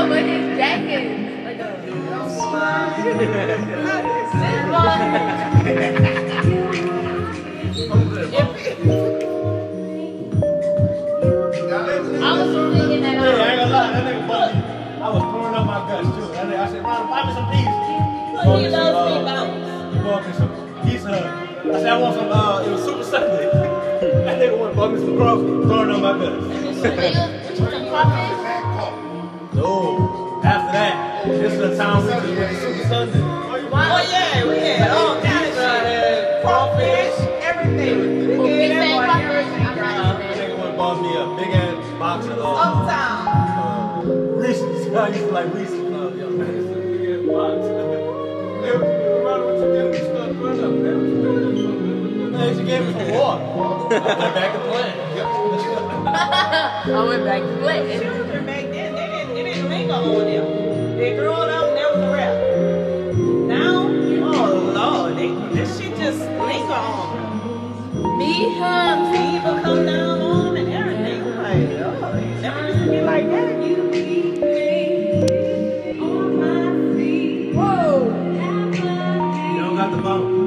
I but his jacket is like a. I was thinking that. Yeah, I ain't gonna lie, that nigga bugged me. I was throwing up my guts too. That nigga, I said, Ron, buy me some pizza. He loves me bounce. He bought me some pizza. I said, I want some, uh, it was Super Sunday. that nigga went and bought me some cross, throwing up my guts. this is the time we just went to Super Sunday. Oh yeah, we had all kinds of shit. Crawfish, everything. We Well, we gave that saying boy crawfish. everything, I'm not girl. That even nigga went and bought me a big ass box of, uh, Uptown. uh, Reese's. I used to like Reese's when I was young. Man, it's a big ass box. Hey, what you doing, Ronald? What you doing? You stuck running up, man. What you doing? Man, she gave me some water. I went back to playing. I went back to play. Children back then, they didn't, they didn't linger on them. they, this shit just linger on. Me, him, fever come down on and everything. Like, oh, never used to be like that. You be on my feet. Whoa. You don't got the bump.